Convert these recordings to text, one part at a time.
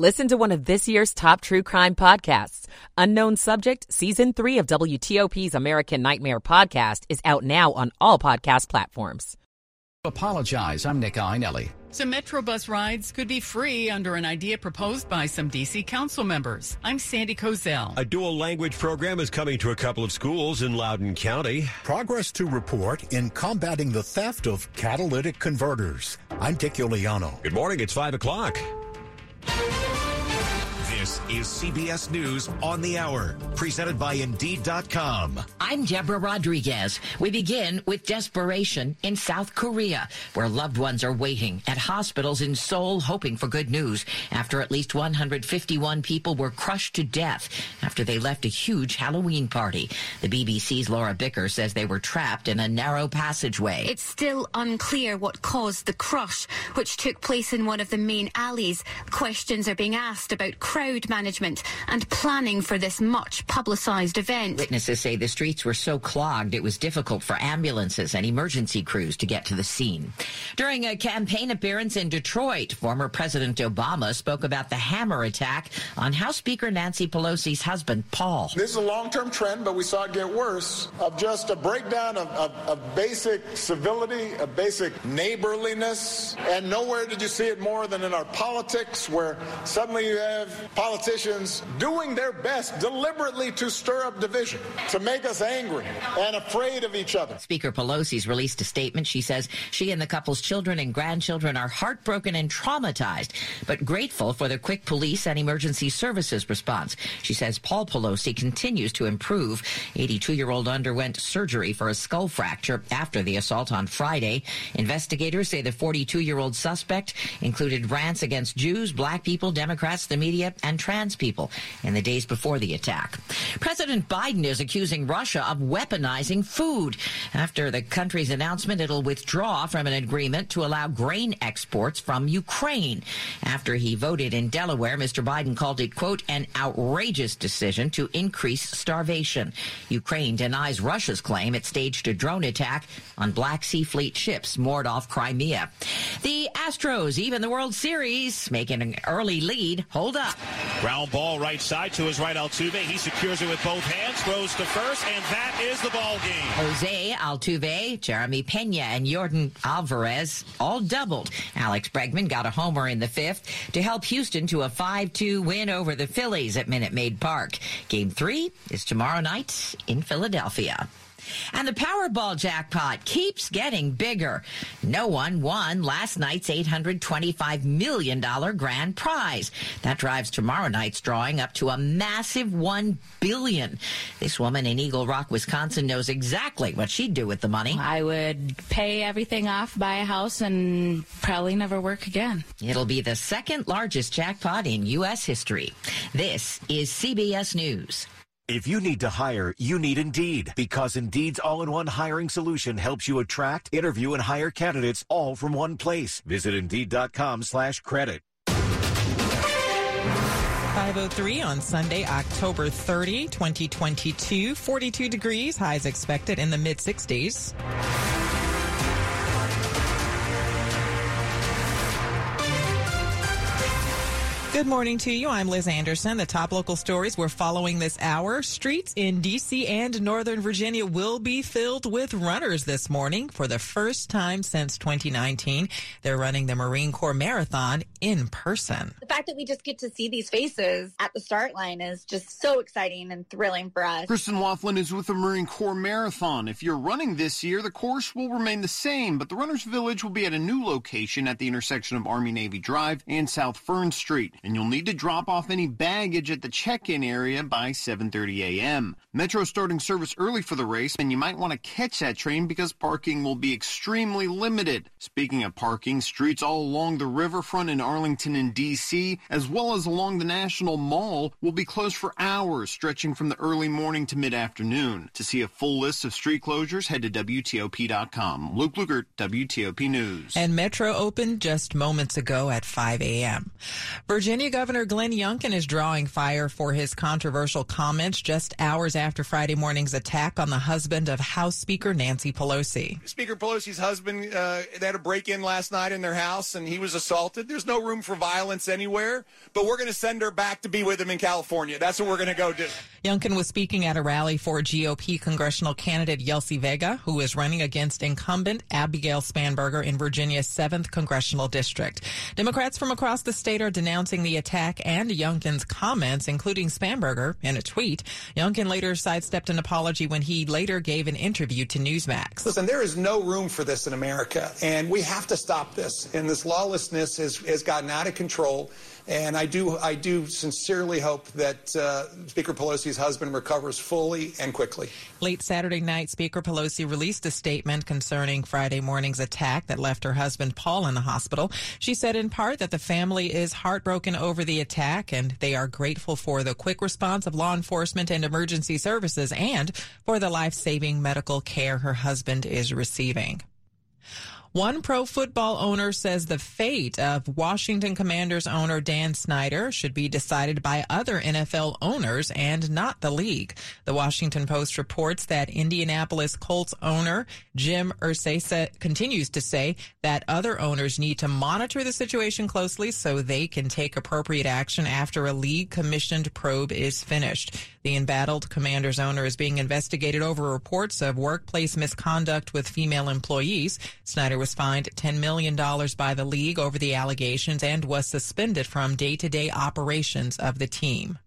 Listen to one of this year's top true crime podcasts. Unknown Subject, Season 3 of WTOP's American Nightmare podcast is out now on all podcast platforms. Apologize. I'm Nick Iannelli. Some Metrobus rides could be free under an idea proposed by some D.C. council members. I'm Sandy Kozel. A dual language program is coming to a couple of schools in Loudoun County. Progress to report in combating the theft of catalytic converters. I'm Dick Uliano. Good morning. It's 5 o'clock. This is CBS News on the Hour, presented by Indeed.com. I'm Deborah Rodriguez. We begin with desperation in South Korea, where loved ones are waiting at hospitals in Seoul hoping for good news after at least 151 people were crushed to death after they left a huge Halloween party. The BBC's Laura Bicker says they were trapped in a narrow passageway. It's still unclear what caused the crush, which took place in one of the main alleys. Questions are being asked about crowd management and planning for this much publicised event. Witnesses say the streets were so clogged it was difficult for ambulances and emergency crews to get to the scene. During a campaign appearance in Detroit, former President Obama spoke about the hammer attack on House Speaker Nancy Pelosi's husband, Paul. This is a long term trend, but we saw it get worse of just a breakdown of, of, of basic civility, of basic neighborliness. And nowhere did you see it more than in our politics, where suddenly you have politicians doing their best deliberately to stir up division, to make us angry and afraid of each other. Speaker Pelosi's released a statement. She says she and the couple's children and grandchildren are heartbroken and traumatized, but grateful for the quick police and emergency services response. She says Paul Pelosi continues to improve. 82 year old underwent surgery for a skull fracture after the assault on Friday. Investigators say the 42 year old suspect included rants against Jews, black people, Democrats, the media, and trans people in the days before the attack. President Biden is accusing Russia of weaponizing food after the country's announcement it'll withdraw from an agreement to allow grain exports from Ukraine. After he voted in Delaware, Mr. Biden called it, quote, an outrageous decision to increase starvation. Ukraine denies Russia's claim it staged a drone attack on Black Sea Fleet ships moored off Crimea. The Astros, even the World Series, making an early lead. Hold up. Ground ball right side to his right Altuve. He secures it with both hands, throws to first, and that is the ball game. Jose Altuve, Jeremy Pena, and Yordan Alvarez all doubled. Alex Bregman got a homer in the fifth to help Houston to a 5-2 win over the Phillies at Minute Maid Park. Game three is tomorrow night in Philadelphia. And the Powerball jackpot keeps getting bigger. No one won last night's $825 million grand prize. That drives tomorrow night's drawing up to a massive 1 billion. This woman in Eagle Rock, Wisconsin knows exactly what she'd do with the money. I would pay everything off, buy a house, and probably never work again. It'll be the second largest jackpot in U.S. history. This is CBS News. If you need to hire, you need Indeed because Indeed's all-in-one hiring solution helps you attract, interview, and hire candidates all from one place. Visit Indeed.com slash credit. 503 on Sunday, October 30, 2022. 42 degrees, highs expected in the mid-60s. Good morning to you. I'm Liz Anderson. The top local stories we're following this hour. Streets in D.C. and Northern Virginia will be filled with runners this morning for the first time since 2019. They're running the Marine Corps Marathon in person. The fact that we just get to see these faces at the start line is just so exciting and thrilling for us. Kristen Laughlin is with the Marine Corps Marathon. If you're running this year, the course will remain the same, but the Runners Village will be at a new location at the intersection of Army Navy Drive and South Fern Street and you'll need to drop off any baggage at the check-in area by 7:30 a.m. Metro starting service early for the race, and you might want to catch that train because parking will be extremely limited. Speaking of parking, streets all along the riverfront in Arlington and D.C., as well as along the National Mall, will be closed for hours, stretching from the early morning to mid-afternoon. To see a full list of street closures, head to WTOP.com. Luke Lukert, WTOP News. And Metro opened just moments ago at 5 a.m. Virginia Virginia Governor Glenn Youngkin is drawing fire for his controversial comments just hours after Friday morning's attack on the husband of House Speaker Nancy Pelosi. Speaker Pelosi's husband, uh, they had a break in last night in their house and he was assaulted. There's no room for violence anywhere, but we're going to send her back to be with him in California. That's what we're going to go do. Youngkin was speaking at a rally for GOP congressional candidate Yesli Vega, who is running against incumbent Abigail Spanberger in Virginia's 7th congressional district. Democrats from across the state are denouncing the attack and Youngkin's comments, including Spanberger, in a tweet. Youngkin later sidestepped an apology when he later gave an interview to Newsmax. Listen, there is no room for this in America, and we have to stop this. And this lawlessness has, has gotten out of control. And I do, I do sincerely hope that uh, Speaker Pelosi's husband recovers fully and quickly. Late Saturday night, Speaker Pelosi released a statement concerning Friday morning's attack that left her husband Paul in the hospital. She said in part that the family is heartbroken over the attack and they are grateful for the quick response of law enforcement and emergency services and for the life-saving medical care her husband is receiving. One pro football owner says the fate of Washington Commanders owner Dan Snyder should be decided by other NFL owners and not the league. The Washington Post reports that Indianapolis Colts owner Jim Irsay continues to say that other owners need to monitor the situation closely so they can take appropriate action after a league commissioned probe is finished. The embattled Commanders owner is being investigated over reports of workplace misconduct with female employees. Snyder was fined $10 million by the league over the allegations and was suspended from day to day operations of the team.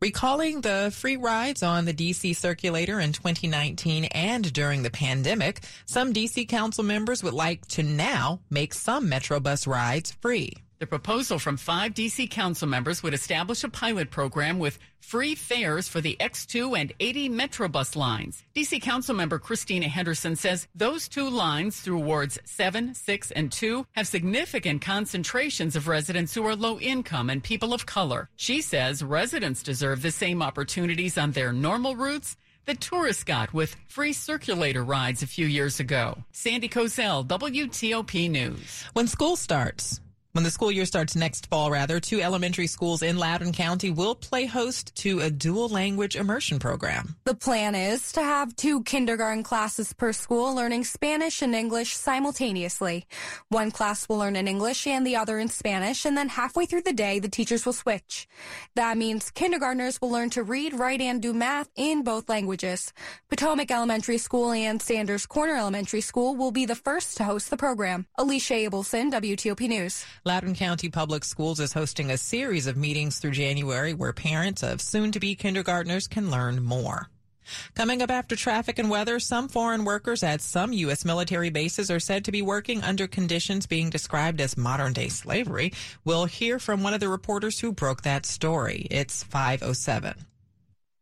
Recalling the free rides on the DC circulator in 2019 and during the pandemic, some DC council members would like to now make some Metrobus rides free. The proposal from five DC council members would establish a pilot program with free fares for the X2 and 80 Metrobus lines. DC council member Christina Henderson says those two lines through wards 7, 6, and 2 have significant concentrations of residents who are low income and people of color. She says residents deserve the same opportunities on their normal routes that tourists got with free circulator rides a few years ago. Sandy Kozel, WTOP News. When school starts, when the school year starts next fall, rather, two elementary schools in Loudoun County will play host to a dual language immersion program. The plan is to have two kindergarten classes per school learning Spanish and English simultaneously. One class will learn in English and the other in Spanish, and then halfway through the day, the teachers will switch. That means kindergartners will learn to read, write, and do math in both languages. Potomac Elementary School and Sanders Corner Elementary School will be the first to host the program. Alicia Abelson, WTOP News. Loudoun County Public Schools is hosting a series of meetings through January where parents of soon-to-be kindergartners can learn more. Coming up after traffic and weather, some foreign workers at some U.S. military bases are said to be working under conditions being described as modern day slavery. We'll hear from one of the reporters who broke that story. It's 507.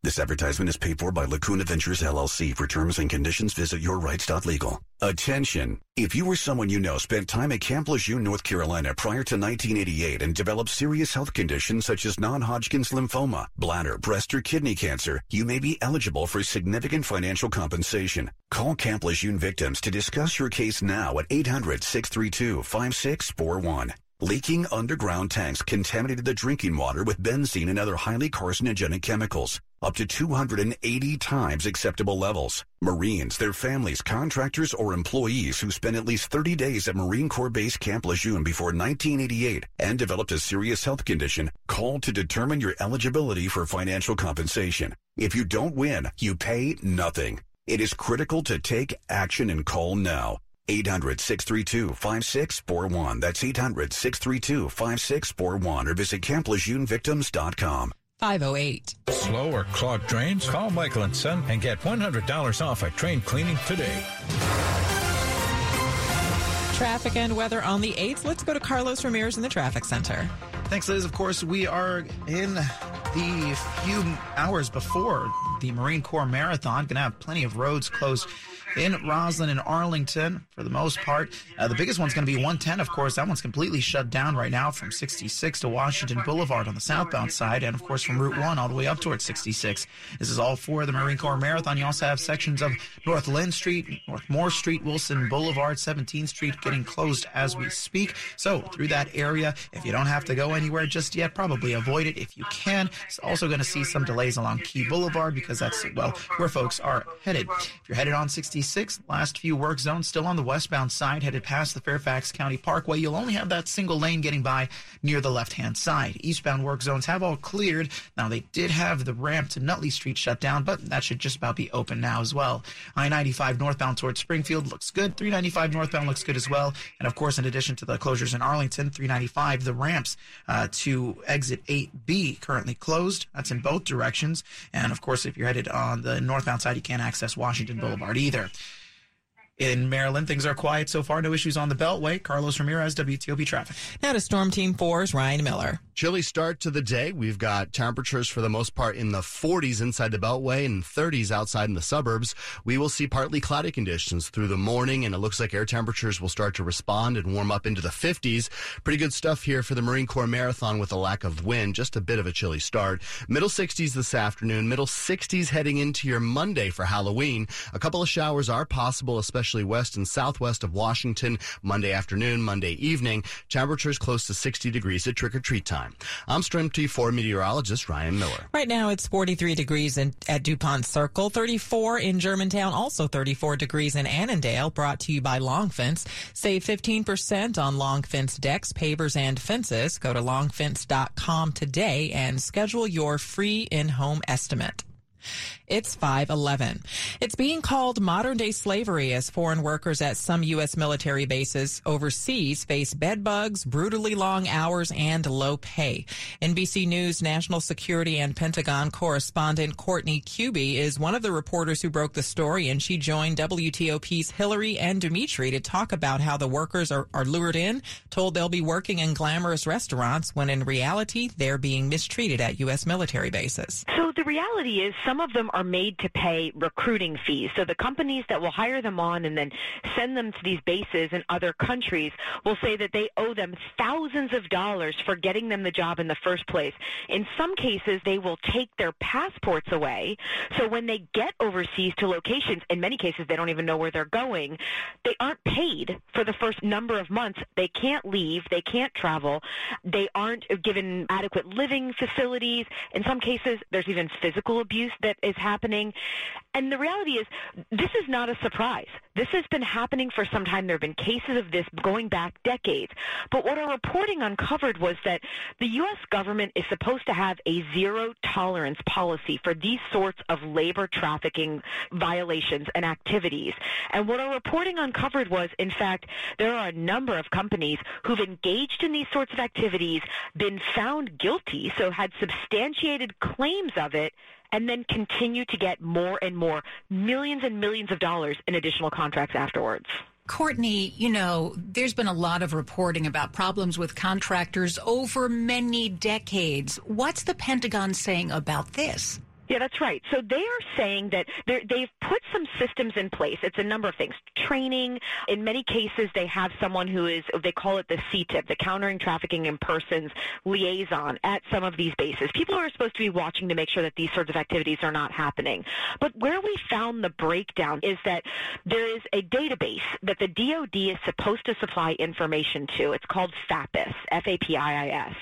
This advertisement is paid for by Lacuna Ventures LLC. For terms and conditions, visit yourrights.legal. Attention! If you or someone you know spent time at Camp Lejeune, North Carolina prior to 1988 and developed serious health conditions such as non-Hodgkin's lymphoma, bladder, breast, or kidney cancer, you may be eligible for significant financial compensation. Call Camp Lejeune victims to discuss your case now at 800-632-5641. Leaking underground tanks contaminated the drinking water with benzene and other highly carcinogenic chemicals, up to 280 times acceptable levels. Marines, their families, contractors, or employees who spent at least 30 days at Marine Corps Base Camp Lejeune before 1988 and developed a serious health condition called to determine your eligibility for financial compensation. If you don't win, you pay nothing. It is critical to take action and call now. 800 632 5641. That's 800 632 5641 or visit CampLejeuneVictims.com. 508. Slow or clogged drains? Call Michael and Son and get $100 off at drain cleaning today. Traffic and weather on the 8th. Let's go to Carlos Ramirez in the traffic center. Thanks, Liz. Of course, we are in the few hours before the Marine Corps Marathon. Going to have plenty of roads closed in Rosslyn and Arlington for the most part. Uh, the biggest one's going to be 110, of course. That one's completely shut down right now from 66 to Washington Boulevard on the southbound side, and of course from Route 1 all the way up towards 66. This is all for the Marine Corps Marathon. You also have sections of North Lynn Street, North Moore Street, Wilson Boulevard, 17th Street getting closed as we speak. So through that area, if you don't have to go anywhere just yet, probably avoid it if you can. It's also going to see some delays along Key Boulevard because that's, well, where folks are headed. If you're headed on 66, last few work zones still on the westbound side, headed past the Fairfax County Parkway. You'll only have that single lane getting by near the left hand side. Eastbound work zones have all cleared. Now, they did have the ramp to Nutley Street shut down, but that should just about be open now as well. I 95 northbound towards Springfield looks good. 395 northbound looks good as well. And of course, in addition to the closures in Arlington, 395, the ramps uh, to exit 8B currently closed. That's in both directions. And of course, if you're headed on the northbound side, you can't access Washington Boulevard either. In Maryland, things are quiet so far. No issues on the Beltway. Carlos Ramirez, WTOP Traffic. Now to Storm Team 4's Ryan Miller. Chilly start to the day. We've got temperatures for the most part in the 40s inside the Beltway and 30s outside in the suburbs. We will see partly cloudy conditions through the morning, and it looks like air temperatures will start to respond and warm up into the 50s. Pretty good stuff here for the Marine Corps Marathon with a lack of wind. Just a bit of a chilly start. Middle 60s this afternoon, middle 60s heading into your Monday for Halloween. A couple of showers are possible, especially west and southwest of Washington Monday afternoon, Monday evening. Temperatures close to 60 degrees at trick or treat time. I'm Storm T4 meteorologist Ryan Miller. Right now it's 43 degrees in, at DuPont Circle, 34 in Germantown, also 34 degrees in Annandale, brought to you by Long Fence. Save 15% on Long Fence decks, pavers, and fences. Go to longfence.com today and schedule your free in-home estimate. It's 511. It's being called modern day slavery as foreign workers at some U.S. military bases overseas face bed bugs, brutally long hours, and low pay. NBC News national security and Pentagon correspondent Courtney Kube is one of the reporters who broke the story, and she joined WTOP's Hillary and Dimitri to talk about how the workers are, are lured in, told they'll be working in glamorous restaurants when in reality they're being mistreated at U.S. military bases. So the reality is some of them are made to pay recruiting fees. So the companies that will hire them on and then send them to these bases in other countries will say that they owe them thousands of dollars for getting them the job in the first place. In some cases, they will take their passports away. So when they get overseas to locations, in many cases, they don't even know where they're going. They aren't paid for the first number of months. They can't leave. They can't travel. They aren't given adequate living facilities. In some cases, there's even physical abuse that is happening. And the reality is, this is not a surprise. This has been happening for some time. There have been cases of this going back decades. But what our reporting uncovered was that the U.S. government is supposed to have a zero tolerance policy for these sorts of labor trafficking violations and activities. And what our reporting uncovered was, in fact, there are a number of companies who've engaged in these sorts of activities, been found guilty, so had substantiated claims of it, and then continue to get more and more millions and millions of dollars in additional contracts afterwards. Courtney, you know, there's been a lot of reporting about problems with contractors over many decades. What's the Pentagon saying about this? Yeah, that's right. So they are saying that they've put some systems in place. It's a number of things. Training. In many cases, they have someone who is, they call it the CTIP, the Countering Trafficking in Persons Liaison at some of these bases. People are supposed to be watching to make sure that these sorts of activities are not happening. But where we found the breakdown is that there is a database that the DOD is supposed to supply information to. It's called FAPIIS, F-A-P-I-I-S.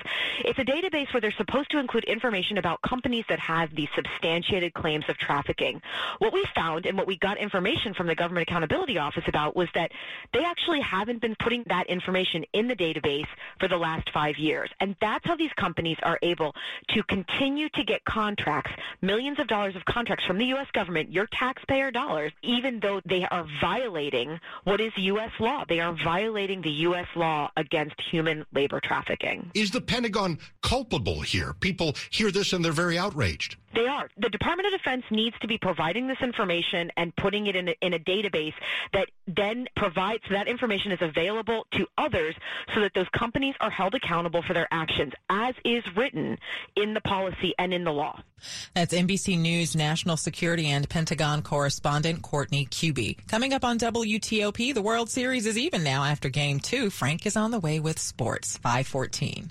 It's a database where they're supposed to include information about companies that have these substantiated claims of trafficking. What we found and what we got information from the Government Accountability Office about was that they actually haven't been putting that information in the database for the last five years. And that's how these companies are able to continue to get contracts, millions of dollars of contracts from the U.S. government, your taxpayer dollars, even though they are violating what is U.S. law. They are violating the U.S. law against human labor trafficking. Is the Pentagon culpable here? People hear this and they're very outraged. They are. The Department of Defense needs to be providing this information and putting it in a, in a database that then provides that information is available to others so that those companies are held accountable for their actions as is written in the policy and in the law. That's NBC News national security and Pentagon correspondent Courtney Kube. Coming up on WTOP, the World Series is even now after game two. Frank is on the way with sports. 514.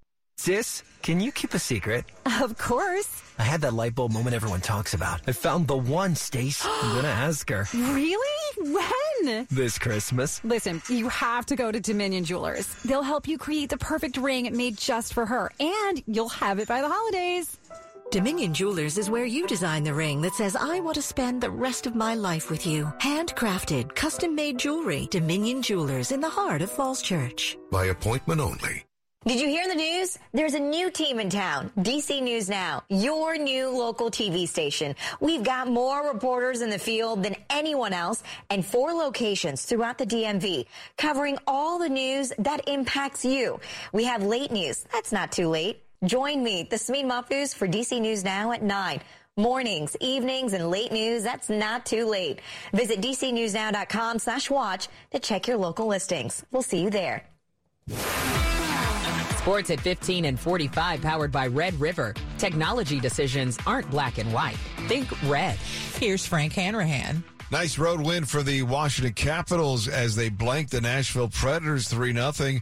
Sis, can you keep a secret? Of course. I had that light bulb moment everyone talks about. I found the one, Stace. I'm gonna ask her. Really? When? This Christmas. Listen, you have to go to Dominion Jewelers. They'll help you create the perfect ring made just for her, and you'll have it by the holidays. Dominion Jewelers is where you design the ring that says, I want to spend the rest of my life with you. Handcrafted, custom made jewelry. Dominion Jewelers in the heart of Falls Church. By appointment only. Did you hear the news? There's a new team in town. DC News Now, your new local TV station. We've got more reporters in the field than anyone else and four locations throughout the DMV covering all the news that impacts you. We have late news. That's not too late. Join me, the Smee Mafus for DC News Now at 9 mornings, evenings, and late news. That's not too late. Visit dcnewsnow.com slash watch to check your local listings. We'll see you there. Sports at 15 and 45 powered by Red River. Technology decisions aren't black and white. Think red. Here's Frank Hanrahan. Nice road win for the Washington Capitals as they blanked the Nashville Predators 3 0.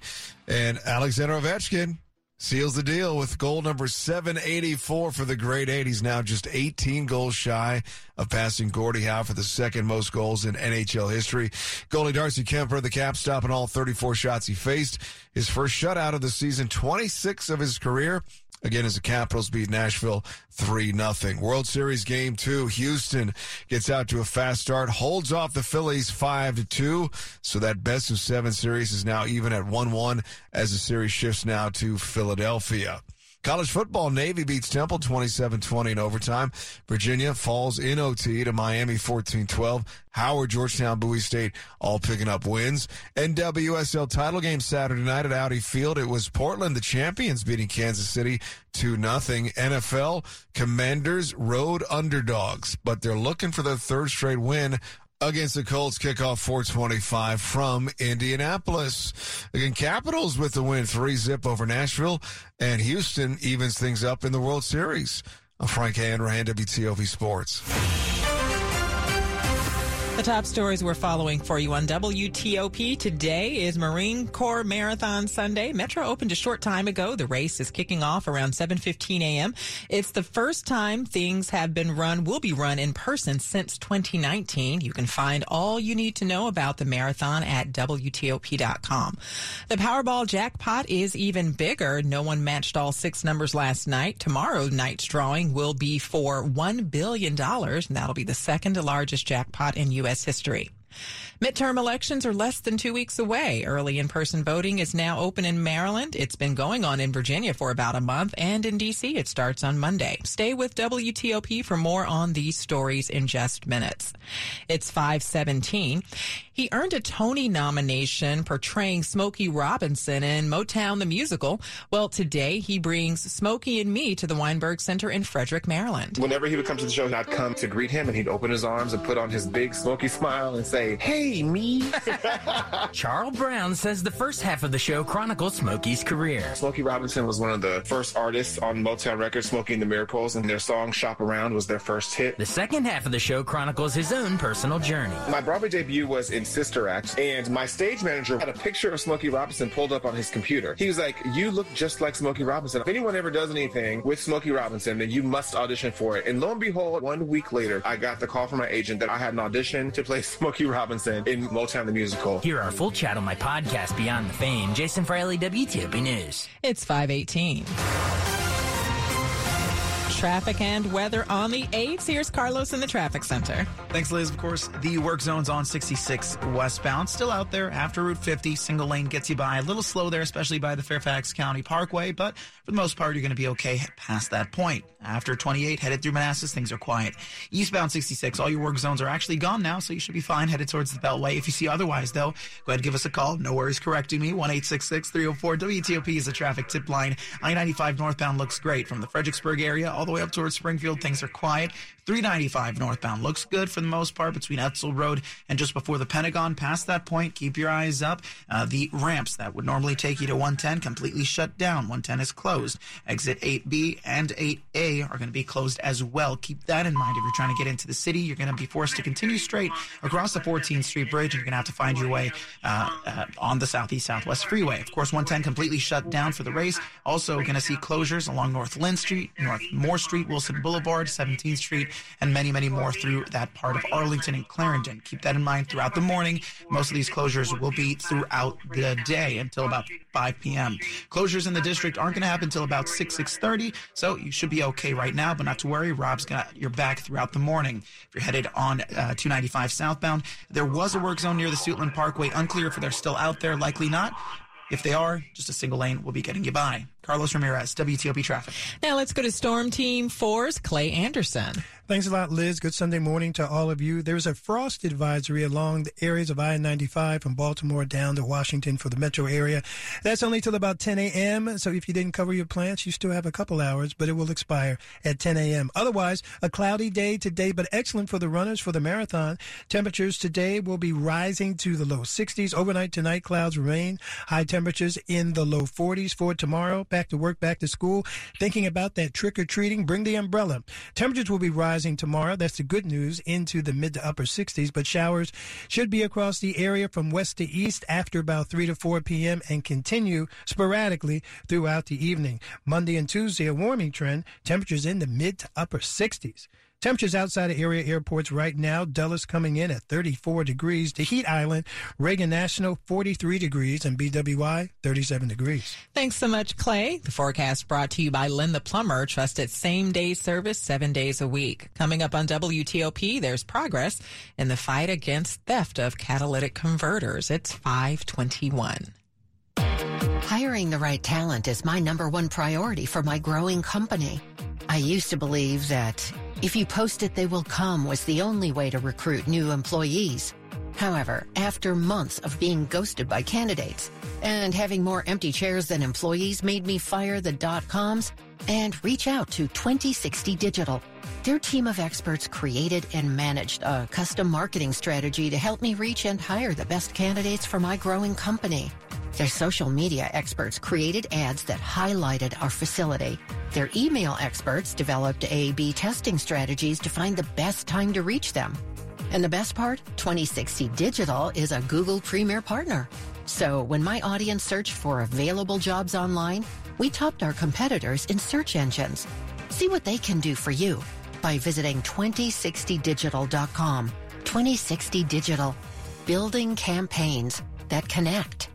And Alexander Ovechkin seals the deal with goal number 784 for the great 80s. Now just 18 goals shy of passing Gordie Howe for the second most goals in NHL history. Goalie Darcy Kuemper, the cap stopping all 34 shots he faced. His first shutout of the season, 26 of his career. Again, as the Capitals beat Nashville 3 0. World Series game two. Houston gets out to a fast start, holds off the Phillies 5 to 2. So that best of seven series is now even at 1 1 as the series shifts now to Philadelphia. College football, Navy beats Temple 27-20 in overtime. Virginia falls in OT to Miami 14-12. Howard, Georgetown, Bowie State all picking up wins. NWSL title game Saturday night at Audi Field. It was Portland, the champions, beating Kansas City 2 nothing. NFL Commanders road underdogs, but they're looking for their third straight win against the Colts kickoff 425 from Indianapolis. Again, Capitals with the win, three zip over Nashville, and Houston evens things up in the World Series. I'm Frank Hanrahan, WTOP Sports. The top stories we're following for you on WTOP today is Marine Corps Marathon Sunday. Metro opened a short time ago. The race is kicking off around 7:15 a.m. It's the first time things have been run, will be run in person since 2019. You can find all you need to know about the marathon at WTOP.com. The Powerball jackpot is even bigger. No one matched all six numbers last night. Tomorrow night's drawing will be for $1 billion, and that'll be the second largest jackpot in U.S. U.S. history. Midterm elections are less than two weeks away. Early in person voting is now open in Maryland. It's been going on in Virginia for about a month, and in D.C., it starts on Monday. Stay with WTOP for more on these stories in just minutes. It's 517. He earned a Tony nomination portraying Smokey Robinson in Motown the Musical. Well, today he brings Smokey and me to the Weinberg Center in Frederick, Maryland. Whenever he would come to the show, I'd come to greet him and he'd open his arms and put on his big Smokey smile and say, Hey, me. Charles Brown says the first half of the show chronicles Smokey's career. Smokey Robinson was one of the first artists on Motown Records, Smokey and the Miracles, and their song Shop Around was their first hit. The second half of the show chronicles his own personal journey. My Broadway debut was in Sister Act, and my stage manager had a picture of Smokey Robinson pulled up on his computer. He was like, You look just like Smokey Robinson. If anyone ever does anything with Smokey Robinson, then you must audition for it. And lo and behold, one week later, I got the call from my agent that I had an audition to play Smokey Robinson in Motown the Musical. Hear our full chat on my podcast, Beyond the Fame. Jason Fraley, WTOP News. It's 518. Traffic and weather on the 8th. Here's Carlos in the traffic center. Thanks, Liz. Of course, the work zone's on 66 westbound. Still out there after Route 50. Single lane gets you by. A little slow there, especially by the Fairfax County Parkway, but for the most part, you're going to be okay past that point. After 28, headed through Manassas, things are quiet. Eastbound 66, all your work zones are actually gone now, so you should be fine headed towards the Beltway. If you see otherwise, though, go ahead and give us a call. No worries correcting me. 1 304 WTOP is a traffic tip line. I 95 northbound looks great from the Fredericksburg area all the way up towards Springfield. Things are quiet. 395 northbound looks good for the most part between Edsall Road and just before the Pentagon. Past that point, keep your eyes up. Uh, the ramps that would normally take you to 110 completely shut down. 110 is closed. Exit 8B and 8A are going to be closed as well. Keep that in mind. If you're trying to get into the city, you're going to be forced to continue straight across the 14th Street Bridge. And you're going to have to find your way uh, uh, on the Southeast Southwest Freeway. Of course, 110 completely shut down for the race. Also, going to see closures along North Lynn Street, North Moore Street, Wilson Boulevard, 17th Street, and many, many more through that part of Arlington and Clarendon. Keep that in mind throughout the morning. Most of these closures will be throughout the day until about 5 p.m. Closures in the district aren't going to happen until about 6, 6.30, so you should be okay right now, but not to worry. Rob's got your back throughout the morning. If you're headed on uh, 295 southbound, there was a work zone near the Suitland Parkway. Unclear if they're still out there. Likely not. If they are, just a single lane will be getting you by. Carlos Ramirez, WTOP Traffic. Now let's go to Storm Team 4's Clay Anderson. Thanks a lot, Liz. Good Sunday morning to all of you. There's a frost advisory along the areas of I-95 from Baltimore down to Washington for the metro area. That's only till about 10 a.m. So if you didn't cover your plants, you still have a couple hours, but it will expire at 10 a.m. Otherwise, a cloudy day today, but excellent for the runners for the marathon. Temperatures today will be rising to the low 60s. Overnight tonight, clouds remain. High temperatures in the low 40s for tomorrow. Back to work, back to school. Thinking about that trick or treating, bring the umbrella. Temperatures will be rising tomorrow. That's the good news into the mid to upper 60s, but showers should be across the area from west to east after about 3 to 4 p.m. and continue sporadically throughout the evening. Monday and Tuesday, a warming trend, temperatures in the mid to upper 60s. Temperatures outside of area airports right now. Dulles coming in at 34 degrees. The Heat Island, Reagan National, 43 degrees, and BWI, 37 degrees. Thanks so much, Clay. The forecast brought to you by Len the Plumber. Trusted same day service seven days a week. Coming up on WTOP, there's progress in the fight against theft of catalytic converters. It's 521. Hiring the right talent is my number one priority for my growing company. I used to believe that if you post it, they will come was the only way to recruit new employees. However, after months of being ghosted by candidates and having more empty chairs than employees made me fire the dot coms and reach out to 2060 Digital. Their team of experts created and managed a custom marketing strategy to help me reach and hire the best candidates for my growing company. Their social media experts created ads that highlighted our facility. Their email experts developed A-B testing strategies to find the best time to reach them. And the best part, 2060 Digital is a Google Premier partner. So when my audience searched for available jobs online, we topped our competitors in search engines. See what they can do for you by visiting 2060digital.com. 2060 Digital, building campaigns that connect.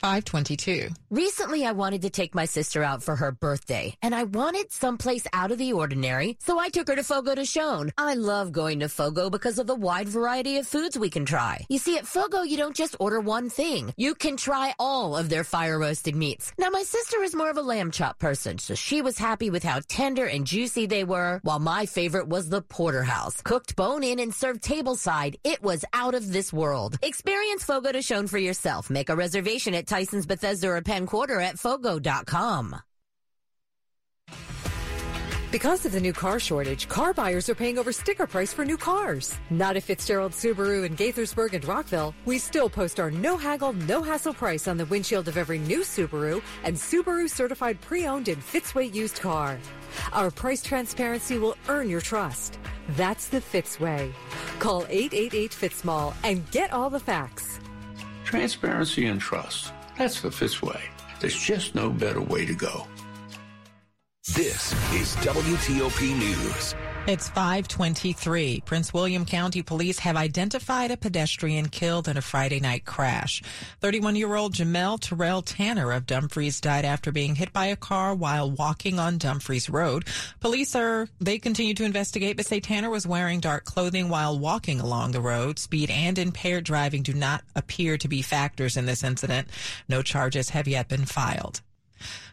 522. Recently, I wanted to take my sister out for her birthday, and I wanted someplace out of the ordinary, so I took her to Fogo de Chão. I love going to Fogo because of the wide variety of foods we can try. You see, at Fogo, you don't just order one thing. You can try all of their fire roasted meats. Now, my sister is more of a lamb chop person, so she was happy with how tender and juicy they were, while my favorite was the porterhouse. Cooked bone in and served tableside, it was out of this world. Experience Fogo de Chão for yourself. Make a reservation at Tyson's Bethesda or Penn Quarter at Fogo.com. Because of the new car shortage, car buyers are paying over sticker price for new cars. Not at Fitzgerald Subaru in Gaithersburg and Rockville. We still post our no haggle, no hassle price on the windshield of every new Subaru and Subaru certified pre-owned and Fitzway used car. Our price transparency will earn your trust. That's the Fitzway. Call 888 Fitzmall and get all the facts. Transparency and trust. That's the Fitzway. There's just no better way to go. This is WTOP News. It's 523. Prince William County Police have identified a pedestrian killed in a Friday night crash. 31 year old Jamel Terrell Tanner of Dumfries died after being hit by a car while walking on Dumfries Road. Police are, they continue to investigate, but say Tanner was wearing dark clothing while walking along the road. Speed and impaired driving do not appear to be factors in this incident. No charges have yet been filed.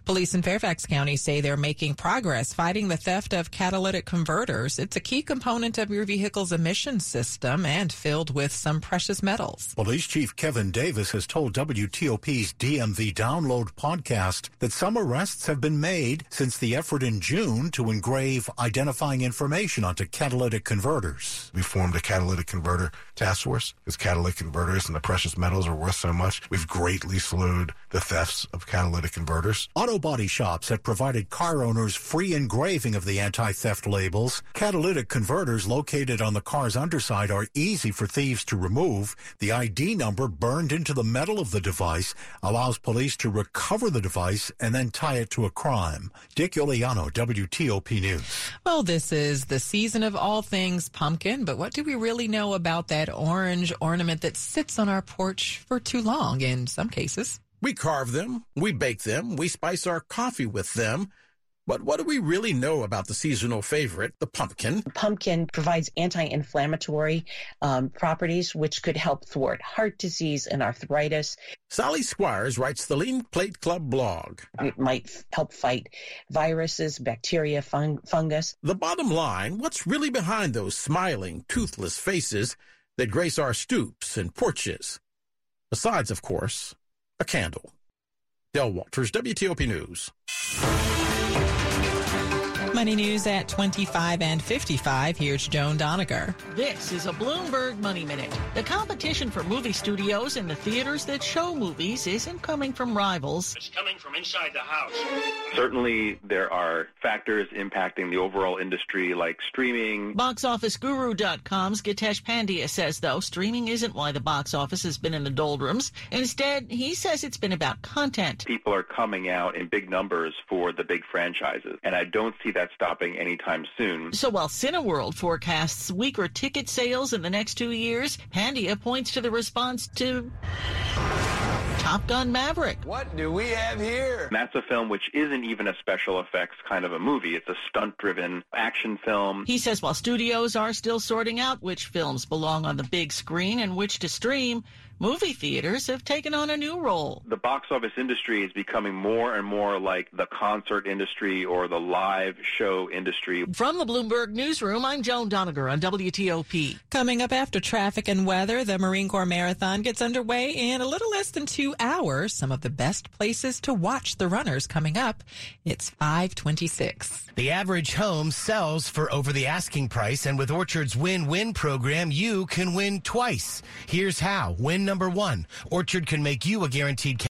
Police in Fairfax County say they're making progress fighting the theft of catalytic converters. It's a key component of your vehicle's emission system and filled with some precious metals. Police Chief Kevin Davis has told WTOP's DMV Download podcast that some arrests have been made since the effort in June to engrave identifying information onto catalytic converters. We formed a catalytic converter task force because catalytic converters and the precious metals are worth so much. We've greatly slowed the thefts of catalytic converters. Auto body shops have provided car owners free engraving of the anti-theft labels. Catalytic converters located on the car's underside are easy for thieves to remove. The ID number burned into the metal of the device allows police to recover the device and then tie it to a crime. Dick Uliano, WTOP News. Well, this is the season of all things pumpkin, but what do we really know about that orange ornament that sits on our porch for too long in some cases? We carve them, we bake them, we spice our coffee with them. But what do we really know about the seasonal favorite, the pumpkin? Pumpkin provides anti-inflammatory um, properties, which could help thwart heart disease and arthritis. Sally Squires writes the Lean Plate Club blog. It might f- help fight viruses, bacteria, fung- fungus. The bottom line, what's really behind those smiling, toothless faces that grace our stoops and porches? Besides, of course, a candle. Del Walters, WTOP News. Money News at 25 and 55. Here's Joan Doniger. This is a Bloomberg Money Minute. The competition for movie studios and the theaters that show movies isn't coming from rivals. It's coming from inside the house. Certainly, there are factors impacting the overall industry like streaming. BoxOfficeGuru.com's Gitesh Pandya says, though, streaming isn't why the box office has been in the doldrums. Instead, he says it's been about content. People are coming out in big numbers for the big franchises, and I don't see that stopping anytime soon. So while Cineworld forecasts weaker ticket sales in the next two years, Pandya points to the response to Top Gun Maverick. What do we have here? And that's a film which isn't even a special effects kind of a movie. It's a stunt-driven action film. He says while studios are still sorting out which films belong on the big screen and which to stream, movie theaters have taken on a new role. The box office industry is becoming more and more like the concert industry or the live show industry. From the Bloomberg Newsroom, I'm Joan Doniger on WTOP. Coming up after traffic and weather, the Marine Corps Marathon gets underway in a little less than two hours. Some of the best places to watch the runners coming up. It's 526. The average home sells for over the asking price, and with Orchard's win-win program, you can win twice. Here's how. Win number one. Orchard can make you a guaranteed